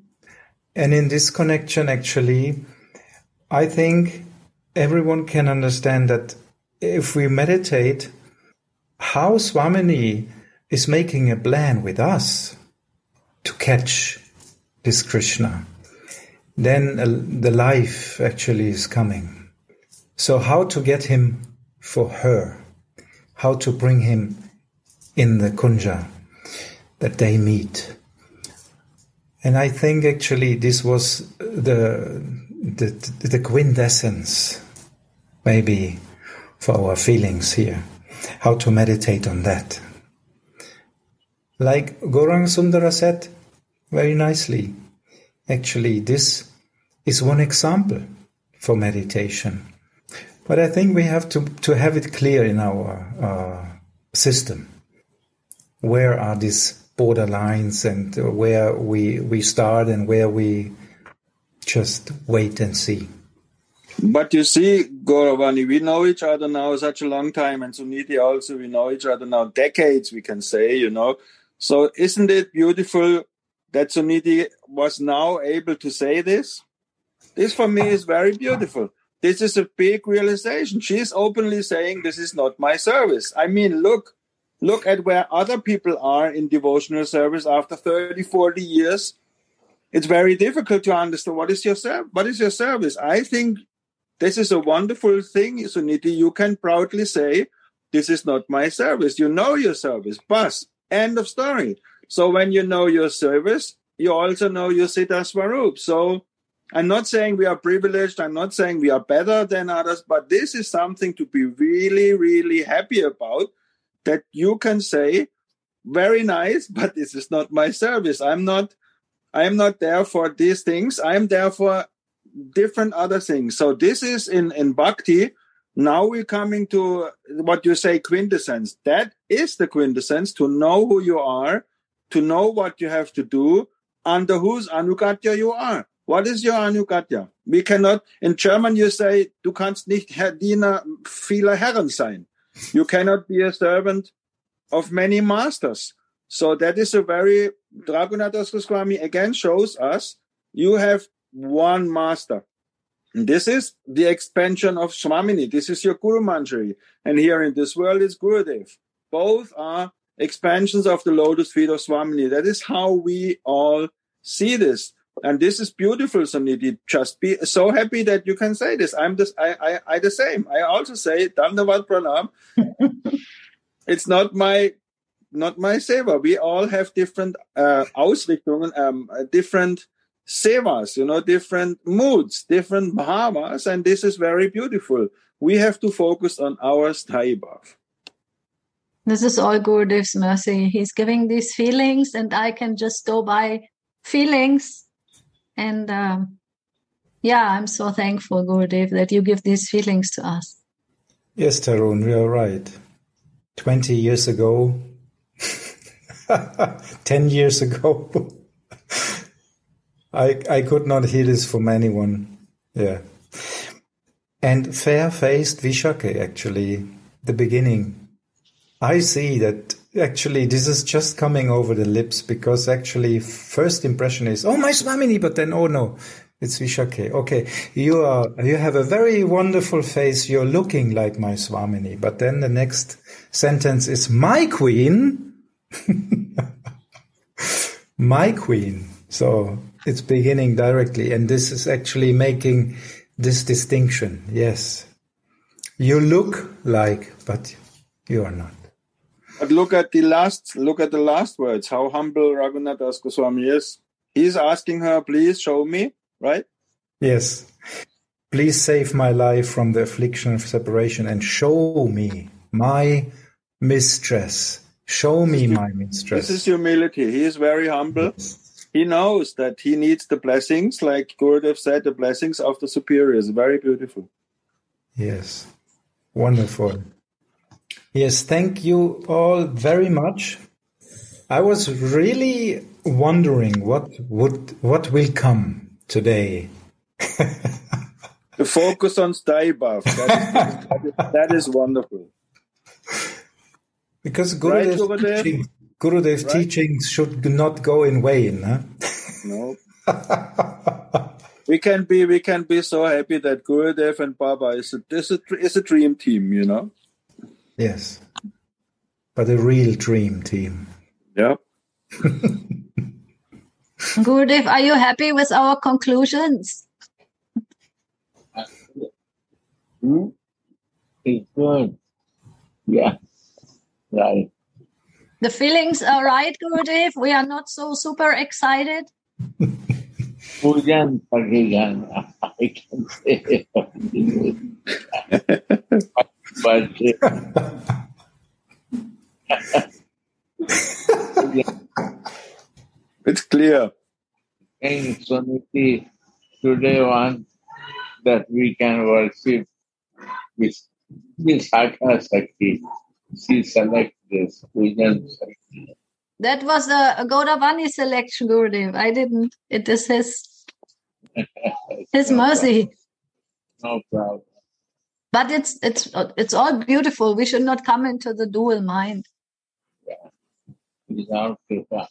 And in this connection, actually, I think everyone can understand that if we meditate, how Swamini is making a plan with us to catch this Krishna, then uh, the life actually is coming. So, how to get him for her, how to bring him in the Kunja that they meet. And I think actually this was the, the, the quintessence, maybe, for our feelings here, how to meditate on that. Like Gauranga Sundara said very nicely, actually, this is one example for meditation. But I think we have to, to have it clear in our uh, system. Where are these borderlines and where we, we start and where we just wait and see. But you see, Gauravani, we know each other now such a long time, and Suniti also, we know each other now decades, we can say, you know. So isn't it beautiful that Suniti was now able to say this? This for me is very beautiful. This is a big realization. She's openly saying, This is not my service. I mean, look, look at where other people are in devotional service after 30, 40 years. It's very difficult to understand what is your ser- what is your service. I think this is a wonderful thing, Suniti. You can proudly say, This is not my service. You know your service. Bus. End of story. So when you know your service, you also know your Siddha Swarup. So I'm not saying we are privileged. I'm not saying we are better than others, but this is something to be really, really happy about that you can say, very nice, but this is not my service. I'm not, I'm not there for these things. I'm there for different other things. So this is in, in bhakti. Now we're coming to what you say quintessence. That is the quintessence to know who you are, to know what you have to do, under whose anugatya you are. What is your anugatya? We cannot, in German you say, du kannst nicht Herr Diener vieler Herren sein. You cannot be a servant of many masters. So that is a very, Raghunath Goswami again shows us, you have one master. This is the expansion of Swamini. This is your Guru Manjari. And here in this world is Gurudev. Both are expansions of the lotus feet of Swamini. That is how we all see this. And this is beautiful, Suniti. Just be so happy that you can say this. I'm just, I, I, I the same. I also say Dandavad Pranam. it's not my, not my seva. We all have different uh, Ausrichtungen, um, different sevas, you know, different moods, different bhavas, and this is very beautiful. We have to focus on our sthayi bhav. This is all Gurudev's mercy. He's giving these feelings, and I can just go by feelings. And um, yeah, I'm so thankful, Gurudev, that you give these feelings to us. Yes, Tarun, you're right. 20 years ago, 10 years ago, I, I could not hear this from anyone. Yeah. And fair faced Vishake, actually, the beginning. I see that actually this is just coming over the lips because actually first impression is, oh, my Swamini, but then, oh no, it's Vishake. Okay, you are, you have a very wonderful face. You're looking like my Swamini. But then the next sentence is my queen. my queen. So it's beginning directly. And this is actually making this distinction. Yes. You look like, but you are not. But look at the last look at the last words, how humble Raghunath Das Goswami is. He's asking her, please show me, right? Yes. Please save my life from the affliction of separation and show me my mistress. Show me my mistress. This is humility. He is very humble. He knows that he needs the blessings, like Gurudev said, the blessings of the superiors. Very beautiful. Yes. Wonderful. Yes, thank you all very much. I was really wondering what would what will come today. the focus on sthayi bhav. That, is, that is wonderful. Because Gurudev's right, Gurudev? teaching, Gurudev's right? teachings should not go in vain. Huh? No. we can be we can be so happy that Gurudev and Baba is a, is a, is a dream team, you know. Yes. But a real dream team. Yeah. Gurudev, are you happy with our conclusions? Hmm? It's good. Yeah. Right. The feelings are right, Gurudev. We are not so super excited. Pujan Pagigan, I can say. but it's clear. And Suniti today one that we can worship This Vishaka Sakti. She select this Pujan Sakti. That was a, a Gauravani selection, Gurudev. I didn't. It is his his No mercy. No problem. But it's it's it's all beautiful. We should not come into the dual mind. Without Kripa.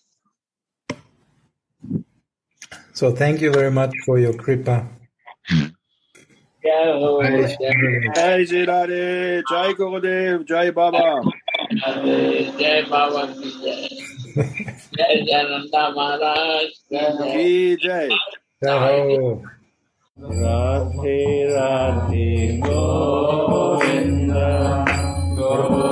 So thank you very much for your kripa. Yeah, oh, Jai yeah. Shri Jai Shri Radhe, Jai Gurudev, Jai Baba. जय बाबा की जय जय जयनंदा महाराज जय जय राधे राधे गोविंद गोविंद